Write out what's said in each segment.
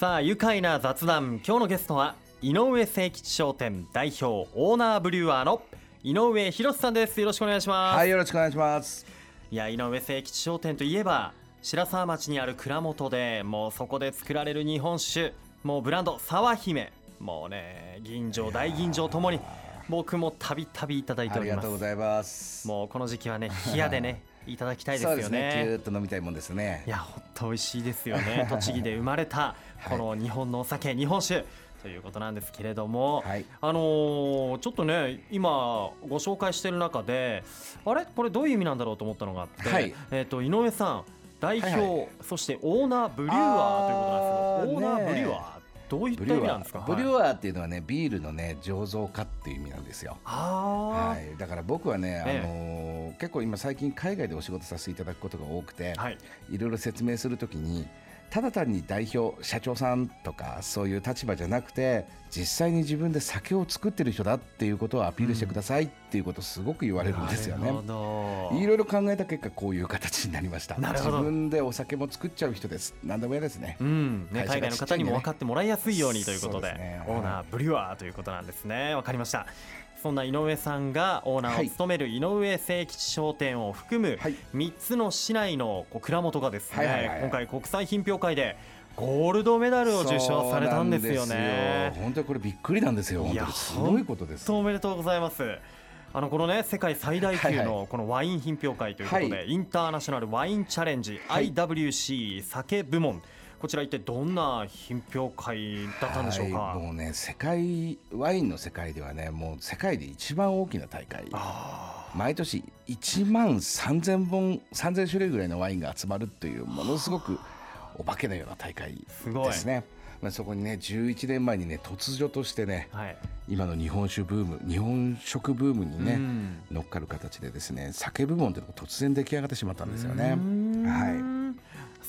さあ愉快な雑談今日のゲストは井上誠吉商店代表オーナーブリュワーの井上博さんです。よろしくお願いします、はい、よろしくお願いします。いや井上誠吉商店といえば白沢町にある蔵元でもうそこで作られる日本酒。もうブランド沢姫。もうね吟醸大吟醸ともに僕もたびたびいただいてありおります。がとうございます。もうこの時期はね冷やでねいただきたいですよそうですね。ねぎゅーっと飲みたいもんですねい。や本当美味しいですよね 栃木で生まれたこの日本のお酒、日本酒ということなんですけれども、はい。あのーちょっとね今ご紹介している中であれ？これどういう意味なんだろうと思ったのがあって、はいえっ、と井上さん代表、はいはそしてオーナーブリュワーということなんですけどオーナーブリュワーどういったブリュワ意味なんですか？ー。ブリュはい、ワーっていうのはね、ビールのね醸造家っていう意味なんですよ。あはい。だから僕はね、ええあのー結構今最近海外でお仕事させていただくことが多くて、ーはいいろいろ説明するときに。ただ単に代表社長さんとかそういう立場じゃなくて実際に自分で酒を作ってる人だっていうことをアピールしてくださいっていうことをすごく言われるんですよね。なるほど。いろいろ考えた結果こういう形になりました。なるほど。自分でお酒も作っちゃう人です。何でも嫌ですねうん。ね、会社が海外の方にも分かってもらいやすいようにということでね。オーナーブリュワーということなんですね。分かりましたそんな井上さんがオーナーを務める井上誠吉商店を含むはい。3つの市内の蔵元がですね、今回国際品評会でゴールドメダルを受賞されたんですよね。よ。本当にこれびっくりなんですよ。本当にすごいことですおめでとうございます。あのこのね世界最大級はいのこのワイン品評会ということで、はインターナショナルワインチャレンジ、はい。IWC 酒部門こちら一体どんな品評会だったんでしょうか、はいもうね世界ワインの世界ではねもう世界で一番大きな大会。あ毎年1万3000本3000種類ぐらいのワインが集まるというものすごくお化けのような大会ですね。まあそこにね11年前にね突如としてねーはい。今の日本酒ブーム日本食ブームにね、うん。乗っかる形でですね酒部門というのが突然出来上がってしまったんですようね。ん。は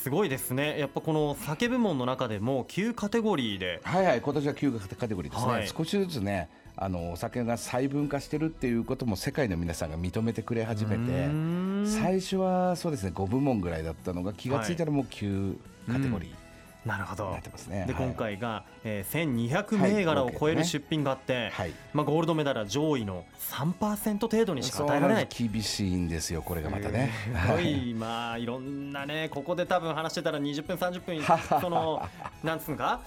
すごいですね。やっぱこの酒部門の中でも9カテゴリーで。はいはい今年は9カテゴリーですね、はい。少しずつねあのお酒が細分化してるっていうことも世界の皆さんが認めてくれ始めうてん。最初はそうですね5部門ぐらいだったのが気がついたらもう9カテゴリーなるほど。になってますね。ではい。今回が、えー、1200はい銘柄を超える出品があって、はい。まあ、ゴールドメダルは上位の3%程度にしか与えられない。厳しいんですよこれがまたね。すごはい。い、まあいろんなねここで多分話してたら20分30分そのなんつうのか？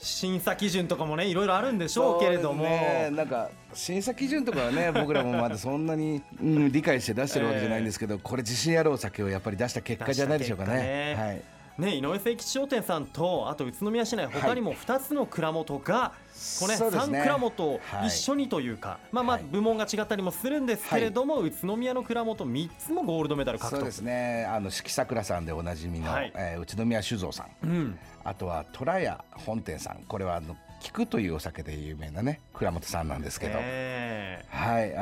審査基準とかもねいろいろあるんでしょうけれども、ね。なんか審査基準とかはね 僕らもまだそんなに、うん、理解して出してるわけじゃないんですけど、これ自信あるお酒をやっぱり出した結果じゃないでしょうかね。出した結果はいね、井上誠吉商店さんとあと宇都宮市内他にも2つの蔵元が、これ3ね。蔵元一緒にというか、まあまあはい。部門が違ったりもするんですけれども、宇都宮の蔵元3つもゴールドメダル獲得。そうですね。あの四季桜さんでおなじみの、はい。えー宇都宮酒造さん。うん、あとは虎屋本店さん。これはあの菊というお酒で有名なね倉本さんなんですけど、え。はいあ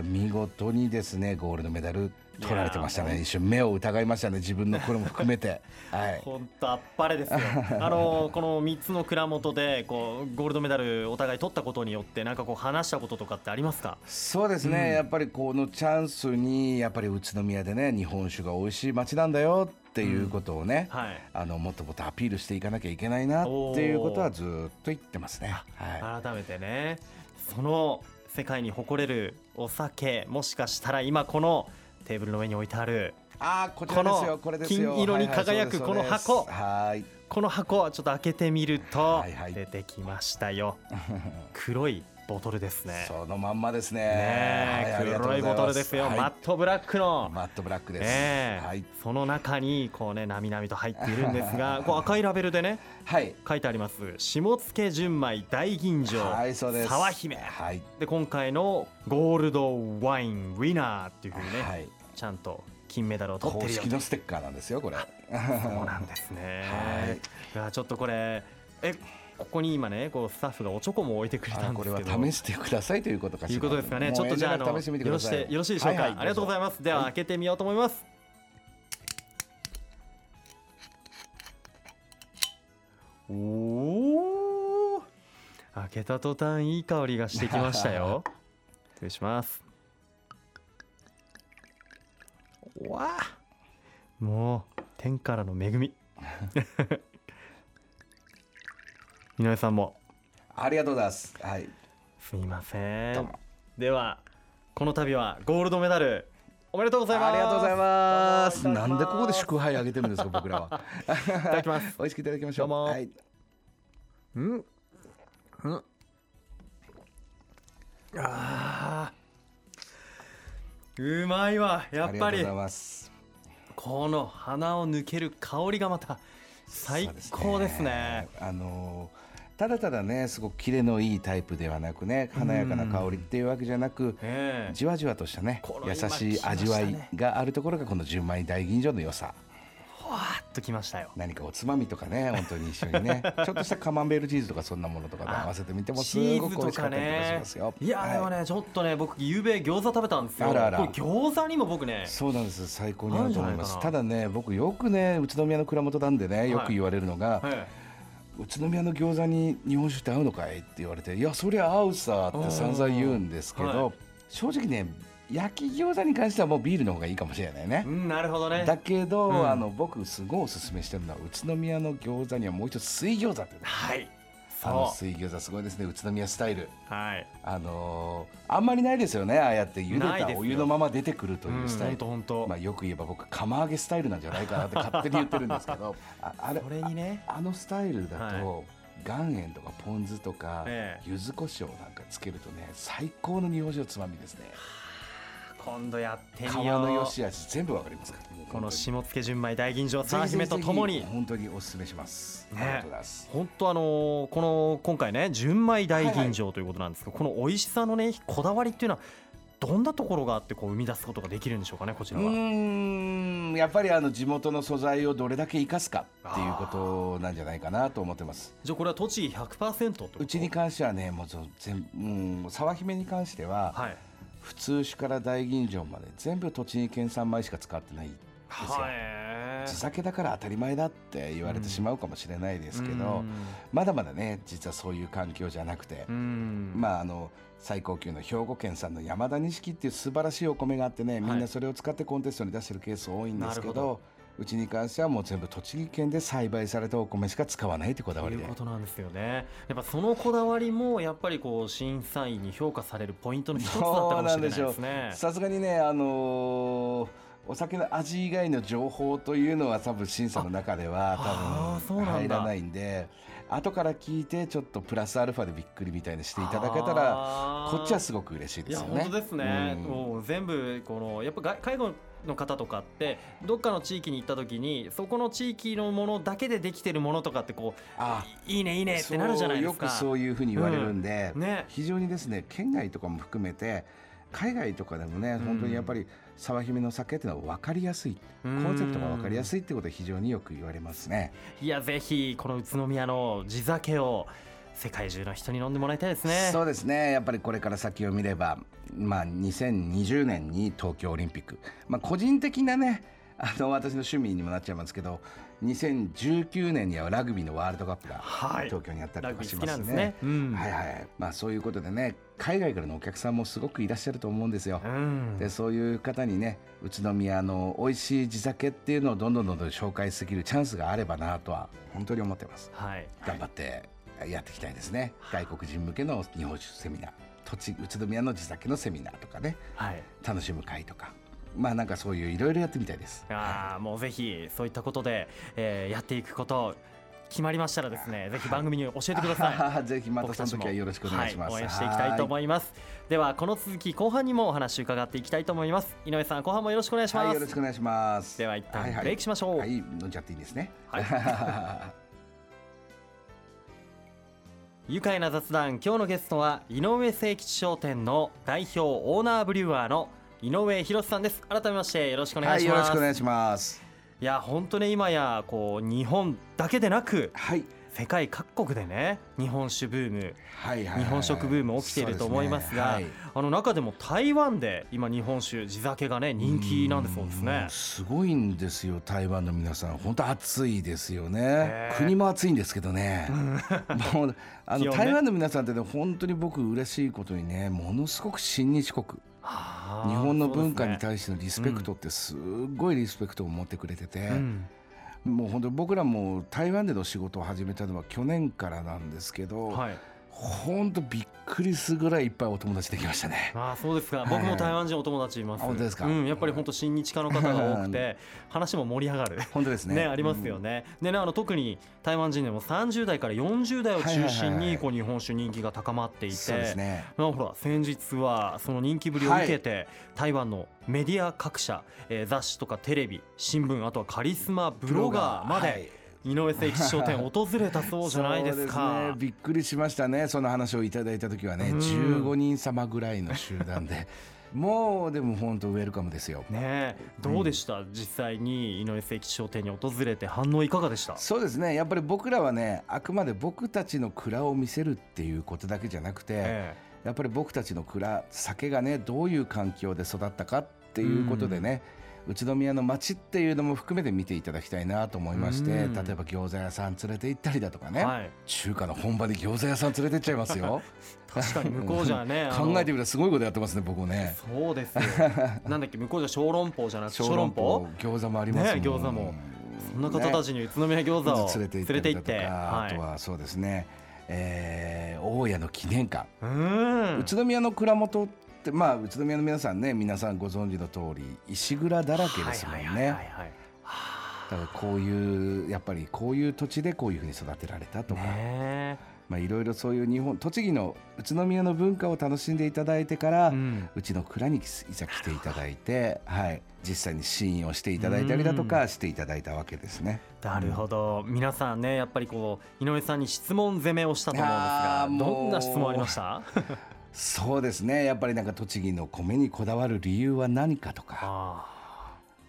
ー見事にですねゴールドメダル取られてましたね。一瞬目を疑いましたね自分のこれも含めて。はい。本当あっぱれですよ。あのこの3つの蔵元でこうゴールドメダルお互い取ったことによってなんかこう話したこととかってありますか？そうですね、うん。やっぱりこのチャンスにやっぱり宇都宮でね日本酒が美味しい街なんだよっていうことをね、はい。あのもっともっとアピールしていかなきゃいけないなっていうことはずっと言ってますね。は改めてね。その世界に誇れるお酒もしかしたら今このテーブルの上に置いてあるい、あーこちらですよこれですよ。金色に輝くこの箱。はい。この箱ちょっと開けてみると出てきましたよ。黒いボトルですね。そのまんまですね。ねえはい黒いボトルですよ、はい。マットブラックの。マットブラックです、ねえはい、その中にこうねなみなみと入っているんですがこう赤いラベルでねはい。書いてあります。下野純米大吟醸、はいそうです。沢姫。はい。で今回のゴールドワインウィナーっていうふうにね、はい。ちゃんと金メダルを取って公るよ式のステッカーなんですよこれ。そうなんですね、はい。いやちょっとこれえここに今ねこうスタッフがおチョコも置いてくれたんですけどは試してくださいということかしらいうことですかね。ちょっとじゃああのよろしよろしいでしょうか。はいはいありがとうございます。ではは開けてみようと思います。おお。開けた途端いい香りがしてきましたよ。失礼します。わあ。もう天からの恵み。井上さんも。ありがとうございます。はい。すみません。も。ではこの度はゴールドメダルおめでとうございます。ありがとうございます。なんでここで祝杯あげてるんですか僕らは。いただきます。美味しくいただきましょう。どうも。はい。うん。うん。あー。うまいわやっぱり。ありがとうございます。この鼻を抜ける香りがまた最高ですね。あのーただただねすごくキレのいいタイプではなくね華やかな香りっていうわけじゃなく、ええ。じわじわとしたね優今しい味わいがあるところがこの純米大吟醸の良さ。ほわーっときましたよ。何かおつまみとかね本当に一緒にね。ちょっとしたカマンベールチーズとかそんなものとかで合わせてみてもすごく美味しかったりとかしますよ。いやでもはねちょっとね僕ゆうべ餃子食べたんですよ。あらあら餃子にも僕ね。そうなんです。最高に合うと思います。ただね僕よくね宇都宮の蔵元なんでねよく言われるのが、え宇都宮の餃子に日本酒って合うのかいって言われていやそりゃ合うさって散々言うんですけど、はい。正直ね焼き餃子に関してはもうビールの方がいいかもしれないね。え、うんなるほどね。だけど、うん。あの僕すごいおすすめしてるのは宇都宮の餃子にはもう一つ水餃子ってはいあのそ水餃子すごいですね宇都宮スタイルうはい。あのーあんまりないですよね。ああやって茹でたお湯のまま出てくるとうんいうスタイル、ほんまあ、よく言えば僕釜揚げスタイルなんじゃないかなって 勝手に言ってるんですけど。ああれにね。あのスタイルだはと、岩塩とかポン酢とか、ええ。柚子胡椒なんかつけるとね最高の日本酒のつまみですね今度やって皮みよう。の良し悪し全部わかりますから。この本下野純米大吟醸当に沢姫とともに本当におすすめします、ね。本当あのーこの今回ね純米大吟醸ということなんですけど、この美味しさのねこだわりっていうのはどんなところがあってこう生み出すことができるんでしょうかねこちうらは。ーん。やっぱりあの地元の素材をどれだけ生かすかっていうことなんじゃないかなと思ってます。じゃあこれは栃木100%ってこと？うちに関してはねもう全うん沢姫に関しては、はい普通酒から大吟醸まで全部栃木県産米しか使ってないんですよ、はい。地酒だから当たり前だって言われてしまうかもしれないですけど、うん。まだまだね実はそういう環境じゃなくて、うん。まああの最高級の兵庫県産の山田錦っていう素晴らしいお米があってねみんなそれを使ってコンテストに出してるケース多いんですけど,、なるほうちに関してはもう全部栃木県で栽培されたお米しか使わないってこだわりでということなんですよね。やっぱそのこだわりもやっぱりこう審査員に評価されるポイントの一つだったかもしれないですね。さすがにねあのーお酒の味以外の情報というのは多分審査の中では多分入らないんで後から聞いてちょっとプラスアルファでびっくりみたいにしていただけたらこっちはすごく嬉しいですよね。本当ですね、うんもう全部このやっぱが介護の方とかってどっかの地域に行った時にそこの地域のものだけでできてるものとかってこうあいいねいいねってなるじゃないですか。そうよくそういうふうに言われるんで、うん。ね。非常にですね県外とかも含めて海外とかでもね、ん。本当にやっぱり沢姫の酒っていうのは分かりやすい。コうん。ンセプトが分かりやすいってことは非常によく言われますね。いやぜひこの宇都宮の地酒を世界中の人に飲んでもらいたいですね。そうですね。やっぱりこれから先を見れば、まあ、2020年に東京オリンピック、まあ、個人的なねあの私の趣味にもなっちゃいますけど2019年にはラグビーのワールドカップがはい。東京にあったりとかしますね。はいはい。まあ、そういうことでね海外からのお客さんもすごくいらっしゃると思うんですよ。うん。でそういう方にね宇都宮の美味しい地酒っていうのをどんどんどんどん紹介できるチャンスがあればなとは本当に思ってます。はい。頑張ってやっていきたいですね。外国人向けの日本酒セミナー、栃木宇都宮の地酒のセミナーとかね、はい。楽しむ会とか、まあなんかそういういろいろやってみたいです。ああもうぜひそういったことで、えーやっていくこと決まりましたらですねぜひ番組に教えてください。ぜひまたその時はよろしくお願いします。はい、応援していきたいと思いますではこの続き後半にもお話伺っていきたいと思います井上さん後半もよろしくお願いします、はい、よろしくお願いします。では一旦いいブレイクしましょうはい、飲んじゃっていいですね。は 愉快な雑談今日のゲストは井上誠吉商店の代表オーナーブリュワーの井上博さんです。改めましてよろしくお願はいい、します、よろしくお願いします。いや本当ね今やこう日本だけでなくはい、世界各国でね日本酒ブームはい、はい。日本食ブーム起きていると思いますがそうですね。あの中でも台湾で今日本酒地酒がね人気なんだそうですね。んすごいんですよ台湾の皆さん。本当暑いですよね。国も暑いんですけどね。もうあの、台湾の皆さんってね本当に僕嬉しいことにねものすごく親日国。日本の文化に対してのリスペクトってすごいリスペクトを持ってくれてて、うんもう本当僕らも台湾での仕事を始めたのは去年からなんですけど、はい。本当びっくりするぐらいいっぱいお友達できましたね。ああそうですか、はい。僕も台湾人お友達います。あ本当ですか？うん、やっぱり本当親日家の方が多くて 話も盛り上がる。本当ですね。ね、ありますよね。でね、あの特に台湾人でも30代から40代を中心はいはいはいはいにこう日本酒人気が高まっていて、そうですね。まあほら先日はその人気ぶりを受けて、台湾のメディア各社、えー雑誌とかテレビ新聞あとはカリスマブロガーまで、はい井上誠吉商店訪れたそうじゃないですか。ね、びっくりしましたね。その話をいただいた時はね、うん。15人様ぐらいの集団で。もうでも本当ウェルカムですよ。ねえ。どうでした、実際に井上誠吉商店に訪れて反応いかがでした？そうですね。やっぱり僕らはねあくまで僕たちの蔵を見せるっていうことだけじゃなくて、えやっぱり僕たちの蔵酒がねどういう環境で育ったかっていうことでね、宇都宮の街っていうのも含めて見ていただきたいなと思いまして、うん。例えば餃子屋さん連れて行ったりだとかね、えはい、中華の本場に餃子屋さん連れてっちゃいますよ。確かに向こうじゃね考えてみたらすごいことやってますね僕ねそうですよ。なんだっけ向こうじゃ小籠包じゃなくて小籠包。餃子もありますね餃子も。そんな方たちに宇都宮餃子を連れて行ったりだとかはあとはそうですね、えー大家の記念館、宇都宮の蔵元ってまあ宇都宮の皆さんね皆さんご存知の通り石蔵だらけですもんね。だからこういうやっぱりこういう土地でこういうふうに育てられたとか、ねまあいろいろそういう日本栃木の宇都宮の文化を楽しんでいただいてから、えうん。うちの蔵にいざ来ていただいて、はい、実際に試飲をしていただいたりだとかしていただいたわけですね。なるほど。皆さんねやっぱりこう井上さんに質問攻めをしたと思うんですがどんな質問ありました？そうですね。やっぱりなんか栃木の米にこだわる理由は何かとか。あ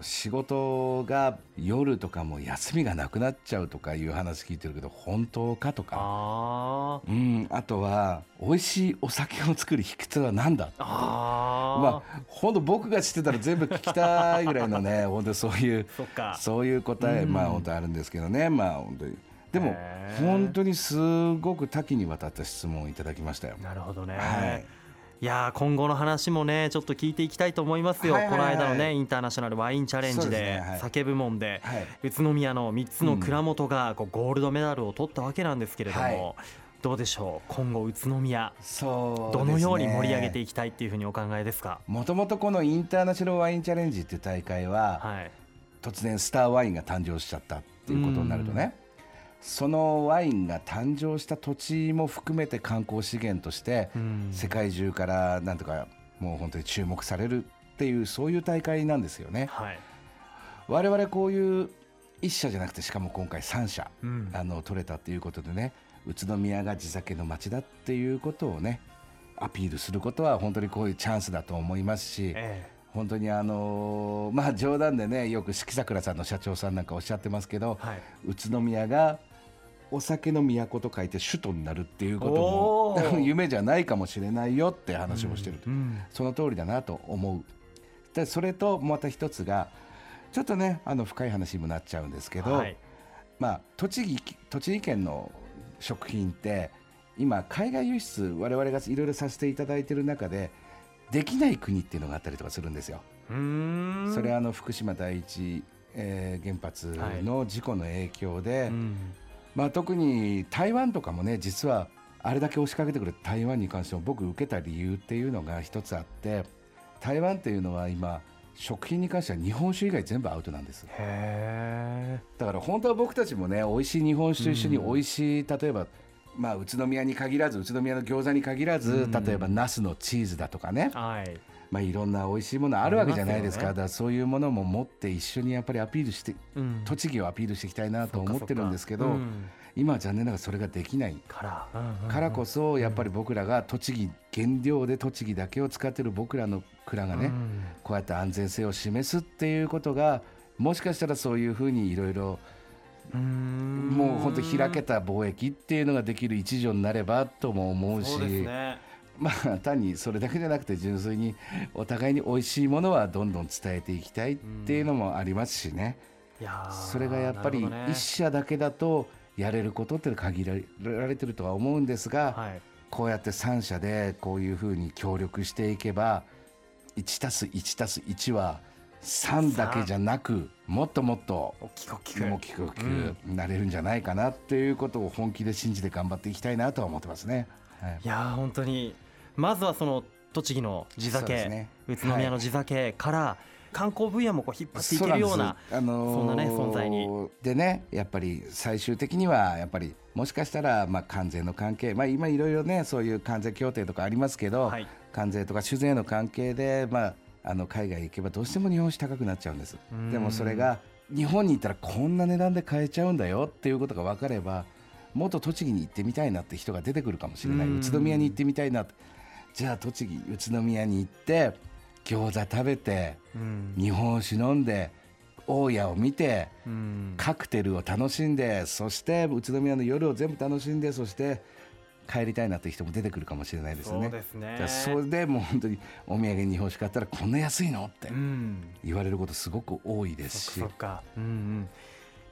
仕事が夜とかも休みがなくなっちゃうとかいう話聞いてるけど本当かとーか、あーうん、あとは美味しいお酒を作る秘訣は何だあー、まあ本当僕が知ってたら全部聞きたいぐらいのね本当そういうそういう答え、うん。まあ本当あるんですけどね。まあ本当にでも本当にすごく多岐にわたった質問をいただきましたよ。なるほどね、はい。い、やー今後の話もねちょっと聞いていきたいと思いますよ、はいはいはい。この間のねインターナショナルワインチャレンジですでねはい。酒部門ではい。宇都宮の3つの蔵元がこうゴールドメダルを取ったわけなんですけれども、はい。どうでしょう？今後宇都宮そうどのように盛り上げていいきたいっていうふうにお考えですか？もともとこのインターナショナルワインチャレンジっていう大会は、はい突然スターワインが誕生しちゃったっていうことになるとねそのワインが誕生した土地も含めて観光資源としてうん。世界中からなんとかもう本当に注目されるっていうそういう大会なんですよね。はい。我々こういう1社じゃなくてしかも今回3社うん。あの取れたっていうことでね宇都宮が地酒の街だっていうことをねアピールすることは本当にこういうチャンスだと思いますしえ本当にあのーまあ冗談でねよく四季桜さんの社長さんなんかおっしゃってますけどえはい。宇都宮がお酒の都と書いて首都になるっていうことも夢じゃないかもしれないよって話をしてると、うん。その通りだなと思う。でそれとまた一つがちょっとねあの深い話にもなっちゃうんですけど、はい。まあ、栃木栃木県の食品って今海外輸出我々がいろいろさせていただいてる中でできない国っていうのがあったりとかするんですよ。それはあの福島第一、えー原発の事故の影響で、うんまあ、特に台湾とかもね実はあれだけ押しかけてくる台湾に関しても僕受けた理由っていうのが一つあって台湾っていうのは今食品に関しては日本酒以外全部アウトなんです。へだから本当は僕たちもね美味しい日本酒と一緒に美味しい、例えばまあ宇都宮に限らず宇都宮の餃子に限らず、うん。例えばナスのチーズだとかね。え、はいまあ、いろんな美味しいものあるわけじゃないですか。ね。だからそういうものも持って一緒にやっぱりアピールしてうん。栃木をアピールしていきたいなと思ってるんですけど、うん。今は残念ながらそれができないから。うんうんうん。からこそやっぱり僕らが栃木原料で栃木だけを使ってる僕らの蔵がね、うん。こうやって安全性を示すっていうことがもしかしたらそういうふうにいろいろもう本当開けた貿易っていうのができる一助になればとも思うし。そうですねまあ単にそれだけじゃなくて純粋にお互いに美味しいものはどんどん伝えていきたいっていうのもありますしね、いやーそれがやっぱりなるほどね。一社だけだとやれることって限られてるとは思うんですが、はい。こうやって3社でこういうふうに協力していけば 1+1+1 は3だけじゃなくもっともっと大きく大きく。なれるんじゃないかなっていうことを本気で信じて頑張っていきたいなとは思ってますね。はい。いやー本当にまずはその栃木の地酒、ね。宇都宮の地酒から観光分野もこう引っ張っていけるようなそあのーそんなね存在に。でねやっぱり最終的にはやっぱりもしかしたらまあ関税の関係まあ今いろいろねそういう関税協定とかありますけど、はい。関税とか酒税の関係でまああの海外行けばどうしても日本酒高くなっちゃうんです。うん。でもそれが日本に行ったらこんな値段で買えちゃうんだよっていうことが分かればもっと栃木に行ってみたいなって人が出てくるかもしれない。うん。宇都宮に行ってみたいなってじゃあ栃木宇都宮に行って餃子食べてうん。日本酒飲んで大家を見てうん。カクテルを楽しんでそして宇都宮の夜を全部楽しんでそして帰りたいなという人も出てくるかもしれないですよね。そうですね。それでもう本当にお土産に日本酒買ったらこんな安いの？ってうん。言われることすごく多いですし。そっかそっか。うんうん。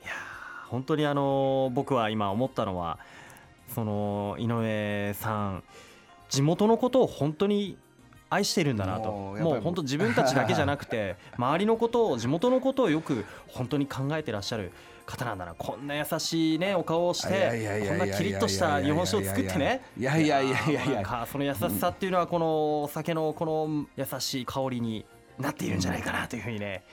いやー本当にあのー僕は今思ったのはその井上さん地元のことを本当に愛してるんだなと。もう本当自分たちだけじゃなくて 周りのことを地元のことをよく本当に考えてらっしゃる方なんだな。こんな優しいねお顔をしてこんなキリッとした日本酒を作ってね。いやいやいやいやいやその優しさっていうのはこのお酒のこの優しい香りになっているんじゃないかなというふうにね、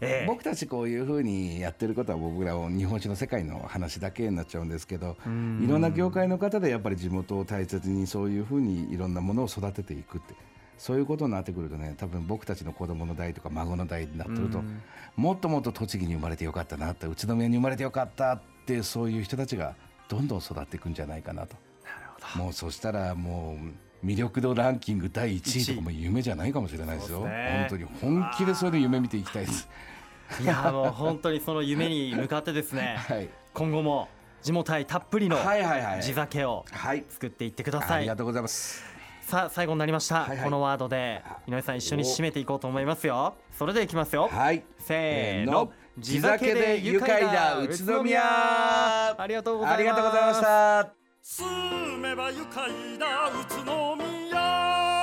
ええ。僕たちこういうふうにやってることは僕らは日本酒の世界の話だけになっちゃうんですけどうん。いろんな業界の方でやっぱり地元を大切にそういうふうにいろんなものを育てていくってそういうことになってくるとね多分僕たちの子供の代とか孫の代になってるとうん。もっともっと栃木に生まれてよかったなって宇都宮に生まれてよかったってそういう人たちがどんどん育っていくんじゃないかなと。なるほど。もうそしたらもう魅力度ランキング第1位とかも夢じゃないかもしれないですよ。本当に本気でそれで夢見ていきたいです。いやもう本当にその夢に向かってですね はい。今後も地元愛たっぷりのはいはいはい地酒をはい。作っていってください。ありがとうございます。さあ最後になりました、はいはい。このワードで井上さん一緒に締めていこうと思いますよ。それでいきますよ。はい。せーの。地酒で愉快だ。宇都宮。ありがとうございます。ありがとうございました住めば愉快だ宇都宮。